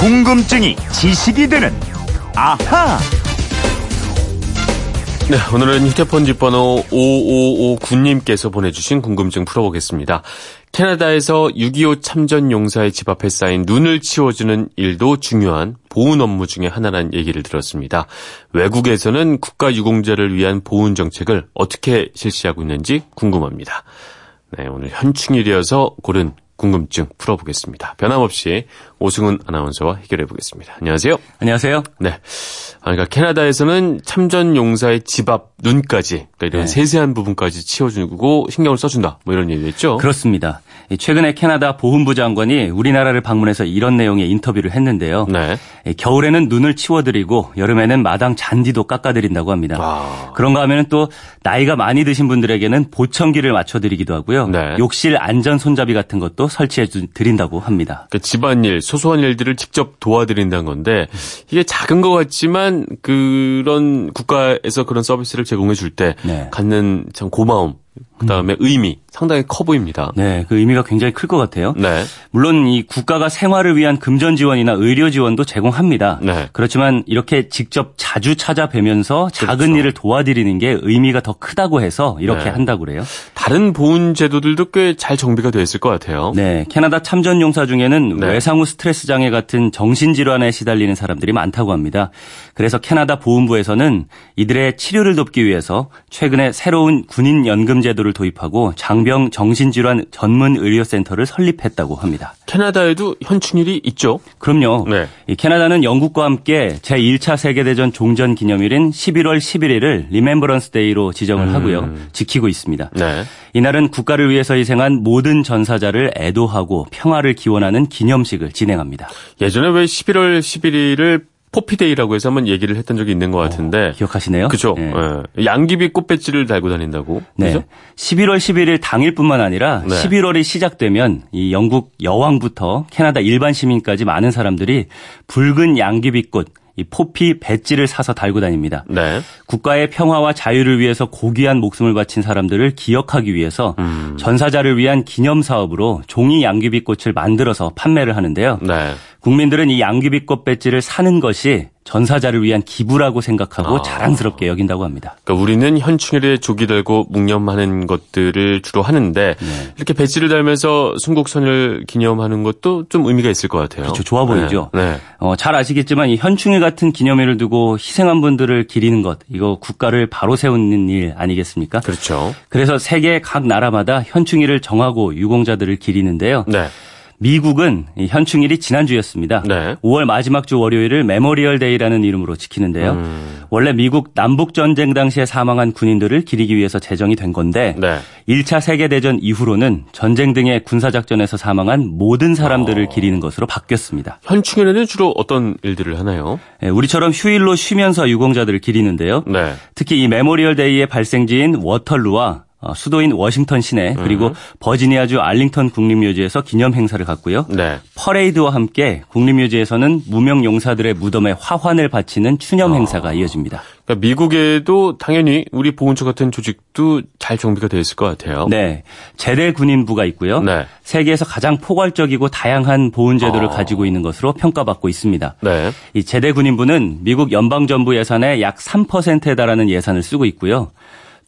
궁금증이 지식이 되는 아하. 네, 오늘은 휴대폰 뒷번호 5559님께서 보내주신 궁금증 풀어보겠습니다. 캐나다에서 6.25 참전 용사의 집 앞에 쌓인 눈을 치워주는 일도 중요한 보훈 업무 중의 하나라는 얘기를 들었습니다. 외국에서는 국가 유공자를 위한 보훈 정책을 어떻게 실시하고 있는지 궁금합니다. 네, 오늘 현충일이어서 고른 궁금증 풀어보겠습니다. 변함없이 오승훈 아나운서와 해결해 보겠습니다. 안녕하세요. 안녕하세요. 네. 아, 그러니까 캐나다에서는 참전 용사의 집 앞 눈까지 그러니까 이런 네. 세세한 부분까지 치워주고 신경을 써준다. 뭐 이런 얘기겠죠. 그렇습니다. 최근에 캐나다 보훈부 장관이 우리나라를 방문해서 이런 내용의 인터뷰를 했는데요. 네. 겨울에는 눈을 치워드리고 여름에는 마당 잔디도 깎아드린다고 합니다. 아. 그런가 하면 또 나이가 많이 드신 분들에게는 보청기를 맞춰드리기도 하고요. 네. 욕실 안전 손잡이 같은 것도 설치해 주- 드린다고 합니다. 그 집안일, 소소한 일들을 직접 도와드린다는 건데 이게 작은 것 같지만 그런 국가에서 그런 서비스를 제공해 줄때 네. 갖는 참 고마움, 그 다음에 의미 상당히 커 보입니다. 네, 그 의미가 굉장히 클 것 같아요. 네. 물론 이 국가가 생활을 위한 금전 지원이나 의료 지원도 제공합니다. 네. 그렇지만 이렇게 직접 자주 찾아뵈면서 작은 그렇죠. 일을 도와드리는 게 의미가 더 크다고 해서 이렇게 네. 한다고 그래요. 다른 보훈 제도들도 꽤 잘 정비가 되어 있을 것 같아요. 네, 캐나다 참전 용사 중에는 네. 외상 후 스트레스 장애 같은 정신 질환에 시달리는 사람들이 많다고 합니다. 그래서 캐나다 보훈부에서는 이들의 치료를 돕기 위해서 최근에 새로운 군인 연금 제도를 도입하고 장병 정신질환 전문 의료센터를 설립했다고 합니다. 캐나다에도 현충일이 있죠. 그럼요. 네. 이 캐나다는 영국과 함께 제1차 세계대전 종전 기념일인 11월 11일을 Remembrance Day로 지정을 하고요. 지키고 있습니다. 네. 이날은 국가를 위해서 희생한 모든 전사자를 애도하고 평화를 기원하는 기념식을 진행합니다. 예전에 왜 11월 11일을 포피데이라고 해서 한번 얘기를 했던 적이 있는 것 같은데. 기억하시네요? 그죠. 네. 예. 양귀비 꽃배지를 달고 다닌다고. 네. 그죠? 11월 11일 당일뿐만 아니라 네. 11월이 시작되면 이 영국 여왕부터 캐나다 일반 시민까지 많은 사람들이 붉은 양귀비꽃, 이 포피 배지를 사서 달고 다닙니다. 네. 국가의 평화와 자유를 위해서 고귀한 목숨을 바친 사람들을 기억하기 위해서 음. 전사자를 위한 기념 사업으로 종이 양귀비꽃을 만들어서 판매를 하는데요. 네. 국민들은 이 양귀비꽃 배지를 사는 것이 전사자를 위한 기부라고 생각하고 아. 자랑스럽게 여긴다고 합니다. 그러니까 우리는 현충일에 조기 달고 묵념하는 것들을 주로 하는데 네. 이렇게 배지를 달면서 순국선을 기념하는 것도 좀 의미가 있을 것 같아요. 그렇죠. 좋아 보이죠. 네. 네. 어, 잘 아시겠지만 이 현충일 같은 기념일을 두고 희생한 분들을 기리는 것 이거 국가를 바로 세우는 일 아니겠습니까? 그렇죠. 그래서 세계 각 나라마다 현충일을 정하고 유공자들을 기리는데요. 네. 미국은 이 현충일이 지난주였습니다. 네. 5월 마지막 주 월요일을 Memorial Day라는 이름으로 지키는데요. 음. 원래 미국 남북 전쟁 당시에 사망한 군인들을 기리기 위해서 제정이 된 건데 네. 1차 세계 대전 이후로는 전쟁 등의 군사 작전에서 사망한 모든 사람들을 어. 기리는 것으로 바뀌었습니다. 현충일에는 주로 어떤 일들을 하나요? 예, 우리처럼 휴일로 쉬면서 유공자들을 기리는데요. 네. 특히 이 Memorial Day의 발생지인 워털루와 어, 수도인 워싱턴 시내 그리고 버지니아주 알링턴 국립묘지에서 기념 행사를 갖고요. 네. 퍼레이드와 함께 국립묘지에서는 무명 용사들의 무덤에 화환을 바치는 추념 행사가 이어집니다. 그러니까 미국에도 당연히 우리 보훈처 같은 조직도 잘 정비가 되어 있을 것 같아요. 네. 제대 군인부가 있고요. 네. 세계에서 가장 포괄적이고 다양한 보훈 제도를 아. 가지고 있는 것으로 평가받고 있습니다. 네. 이 제대 군인부는 미국 연방 정부 예산의 약 3%에 달하는 예산을 쓰고 있고요.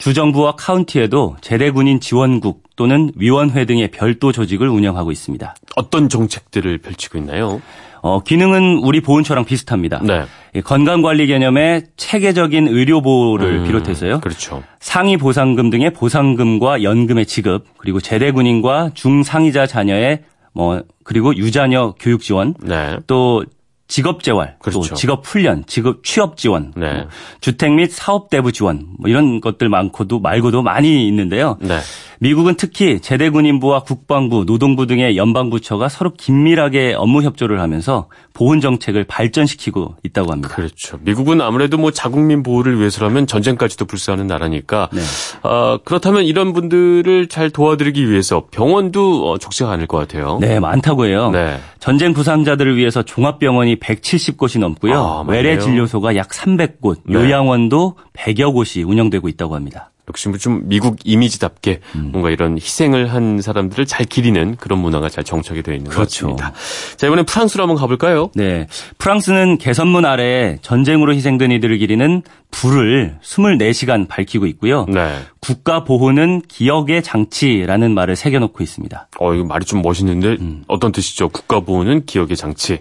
주정부와 카운티에도 제대 군인 지원국 또는 위원회 등의 별도 조직을 운영하고 있습니다. 어떤 정책들을 펼치고 있나요? 어, 기능은 우리 보훈처랑 비슷합니다. 네. 이 건강관리 개념의 체계적인 의료 보호를 음, 비롯해서요. 그렇죠. 상위 보상금 등의 보상금과 연금의 지급, 그리고 제대 군인과 중상위자 자녀의 뭐 그리고 유자녀 교육 지원, 네. 또 직업 재활, 그렇죠. 또 직업 훈련, 직업 취업 지원, 네. 뭐 주택 및 사업 대부 지원, 뭐 이런 것들 많고도 말고도 많이 있는데요. 네. 미국은 특히 제대 군인부와 국방부, 노동부 등의 연방 부처가 서로 긴밀하게 업무 협조를 하면서 보훈 정책을 발전시키고 있다고 합니다. 그렇죠. 미국은 아무래도 뭐 자국민 보호를 위해서라면 전쟁까지도 불사하는 나라니까. 네. 어, 그렇다면 이런 분들을 잘 도와드리기 위해서 병원도 어, 적지가 않을 것 같아요. 네, 많다고 해요. 네. 전쟁 부상자들을 위해서 종합병원이 170곳이 넘고요. 아. 외래 진료소가 약 300곳, 네. 요양원도 100여 곳이 운영되고 있다고 합니다. 역시 뭐좀 미국 이미지답게 음. 뭔가 이런 희생을 한 사람들을 잘 기리는 그런 문화가 잘 정착이 되어 있는 그렇죠. 것 같습니다. 자, 이번에 프랑스로 한번 가볼까요? 네. 프랑스는 개선문 아래 전쟁으로 희생된 이들을 기리는 불을 24시간 밝히고 있고요. 네. 국가 보호는 기억의 장치라는 말을 새겨놓고 있습니다. 어, 이거 말이 좀 멋있는데 음. 어떤 뜻이죠? 국가 보호는 기억의 장치.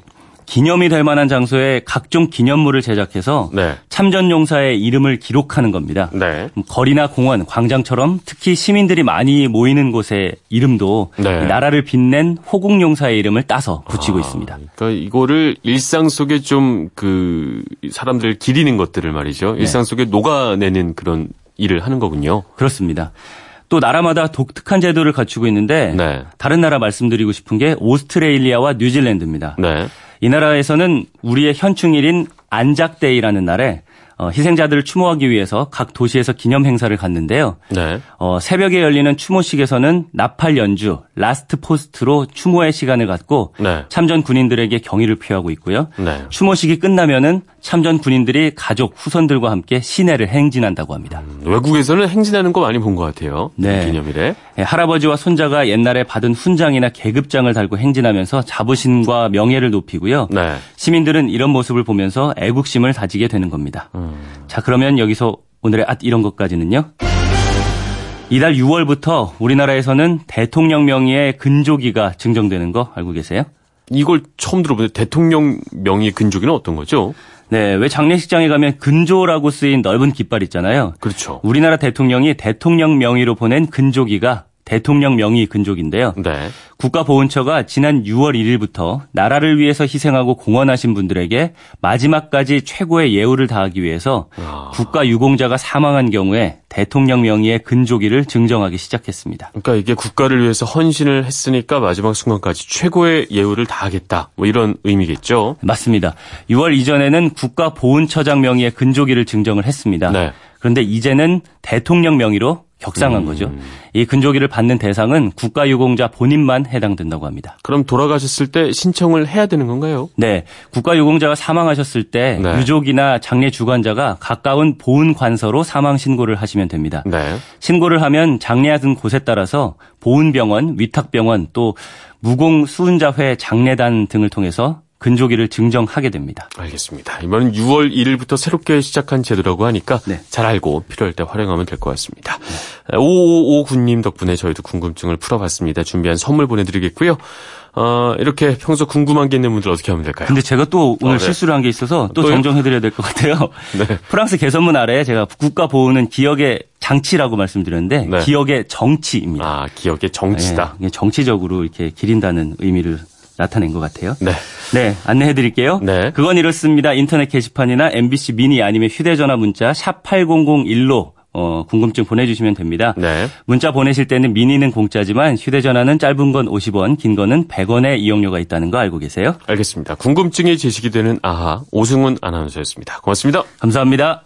기념이 될 만한 장소에 각종 기념물을 제작해서 네. 참전용사의 이름을 기록하는 겁니다. 네. 거리나 공원, 광장처럼 특히 시민들이 많이 모이는 곳의 이름도 네. 나라를 빛낸 호국용사의 이름을 따서 붙이고 있습니다. 그러니까 이거를 일상 속에 좀 그 사람들을 기리는 것들을 네. 말이죠. 일상 속에 녹아내는 그런 일을 하는 거군요. 그렇습니다. 또 나라마다 독특한 제도를 갖추고 있는데 네. 다른 나라 말씀드리고 싶은 게 오스트레일리아와 뉴질랜드입니다. 네. 이 나라에서는 우리의 현충일인 Anzac Day라는 날에 어, 희생자들을 추모하기 위해서 각 도시에서 기념 행사를 갖는데요. 네. 어, 새벽에 열리는 추모식에서는 나팔 연주, Last Post로 추모의 시간을 갖고 네. 참전 군인들에게 경의를 표하고 있고요. 네. 추모식이 끝나면은 참전 군인들이 가족, 후손들과 함께 시내를 행진한다고 합니다. 외국에서는 행진하는 거 많이 본 것 같아요. 네. 기념일에. 예, 할아버지와 손자가 옛날에 받은 훈장이나 계급장을 달고 행진하면서 자부심과 명예를 높이고요. 네. 시민들은 이런 모습을 보면서 애국심을 다지게 되는 겁니다. 음. 자, 그러면 여기서 오늘의 앗 이런 것까지는요. 이달 6월부터 우리나라에서는 대통령 명의의 근조기가 증정되는 거 알고 계세요? 이걸 처음 들어보는데 대통령 명의 근조기는 어떤 거죠? 네, 왜 장례식장에 가면 근조라고 쓰인 넓은 깃발 있잖아요. 그렇죠. 우리나라 대통령이 대통령 명의로 보낸 근조기가 대통령 명의 근조기인데요. 네. 국가보훈처가 지난 6월 1일부터 나라를 위해서 희생하고 공헌하신 분들에게 마지막까지 최고의 예우를 다하기 위해서 아. 국가 유공자가 사망한 경우에 대통령 명의의 근조기를 증정하기 시작했습니다. 그러니까 이게 국가를 위해서 헌신을 했으니까 마지막 순간까지 최고의 예우를 다하겠다. 뭐 이런 의미겠죠. 맞습니다. 6월 이전에는 국가보훈처장 명의의 근조기를 증정을 했습니다. 네. 그런데 이제는 대통령 명의로 음. 격상한 거죠. 이 근조기를 받는 대상은 국가유공자 본인만 해당된다고 합니다. 그럼 돌아가셨을 때 신청을 해야 되는 건가요? 네, 국가유공자가 사망하셨을 때 네. 유족이나 장례 주관자가 가까운 보훈관서로 사망 신고를 하시면 됩니다. 네. 신고를 하면 장례하던 곳에 따라서 보훈병원, 위탁병원 또 무공 수훈자회 장례단 등을 통해서 근조기를 증정하게 됩니다. 알겠습니다. 이번엔 6월 1일부터 새롭게 시작한 제도라고 하니까 네. 잘 알고 필요할 때 활용하면 될 것 같습니다. 5559님 덕분에 저희도 궁금증을 풀어봤습니다. 준비한 선물 보내드리겠고요. 어, 이렇게 평소 궁금한 게 있는 분들 어떻게 하면 될까요? 근데 제가 또 오늘 어, 네. 실수를 한 게 있어서 또 또요? 정정해드려야 될 것 같아요. 네. 프랑스 개선문 아래 제가 국가 보호는 기억의 장치라고 말씀드렸는데 네. 기억의 정치입니다. 아, 기억의 정치다. 네, 정치적으로 이렇게 기린다는 의미를 나타낸 것 같아요. 네. 네, 안내해 드릴게요. 네. 그건 이렇습니다. 인터넷 게시판이나 MBC 미니 아니면 휴대전화 문자 샵 8001로 어, 궁금증 보내주시면 됩니다. 네. 문자 보내실 때는 미니는 공짜지만 휴대전화는 짧은 건 50원, 긴 거는 100원의 이용료가 있다는 거 알고 계세요? 알겠습니다. 궁금증이 제시이 되는 아하 오승훈 아나운서였습니다. 고맙습니다. 감사합니다.